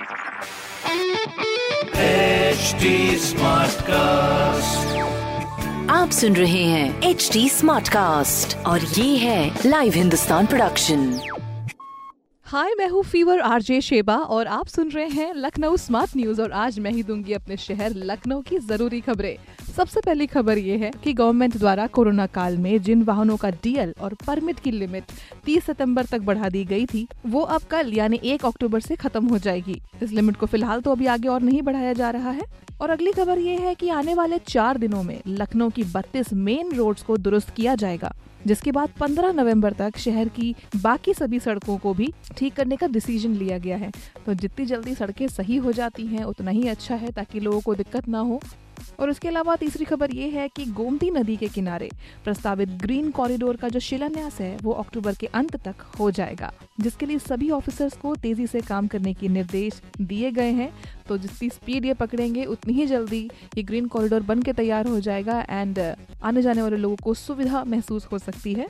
HD cast आप सुन रहे हैं एच डी स्मार्ट कास्ट और ये है लाइव हिंदुस्तान प्रोडक्शन हाय मैं हूँ फीवर आरजे शेबा और आप सुन रहे हैं लखनऊ स्मार्ट न्यूज़ और आज मैं ही दूँगी अपने शहर लखनऊ की ज़रूरी खबरें। सबसे पहली खबर ये है कि गवर्नमेंट द्वारा कोरोना काल में जिन वाहनों का डीएल और परमिट की लिमिट 30 सितंबर तक बढ़ा दी गई थी, वो अब कल, यानी 1 अक्टूबर से खत्म हो जाएगी। इस लिमिट को फ़िलहाल तो अभी आगे और नहीं बढ़ाया जा रहा है। और अगली खबर ये है कि आने वाले चार दिनों में लखनऊ की 32 मेन रोड्स को दुरुस्त किया जाएगा, जिसके बाद 15 नवंबर तक शहर की बाकी सभी सड़कों को भी ठीक करने का डिसीज़न लिया गया है। तो जितनी जल्दी सड़कें सही हो जाती हैं, उतना ही अच्छा है ताकि लोगों को दिक्कत ना हो। और उसके अलावा तीसरी खबर ये है कि गोमती नदी के किनारे प्रस्तावित ग्रीन कॉरिडोर का जो शिलान्यास है, वो अक्टूबर के अंत तक हो जाएगा, जिसके लिए सभी ऑफिसर्स को तेज़ी से काम करने के निर्देश दिए गए हैं। तो जितनी स्पीड ये पकड़ेंगे, उतनी ही जल्दी ये ग्रीन कॉरिडोर बन के तैयार हो जाएगा एंड आने जाने वाले लोगों को सुविधा महसूस हो सकती है।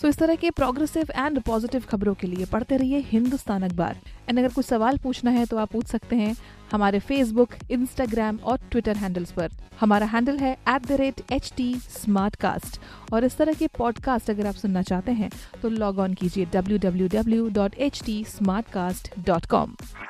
सो इस तरह के प्रोग्रेसिव एंड पॉजिटिव खबरों के लिए पढ़ते रहिए हिंदुस्तान अखबार। एंड अगर कुछ सवाल पूछना है तो आप पूछ सकते हैं हमारे फेसबुक इंस्टाग्राम और ट्विटर हैंडल्स पर। हमारा हैंडल है at the rate H T Smartcast और इस तरह के पॉडकास्ट अगर आप सुनना चाहते हैं तो लॉग ऑन कीजिए www.htsmartcast.com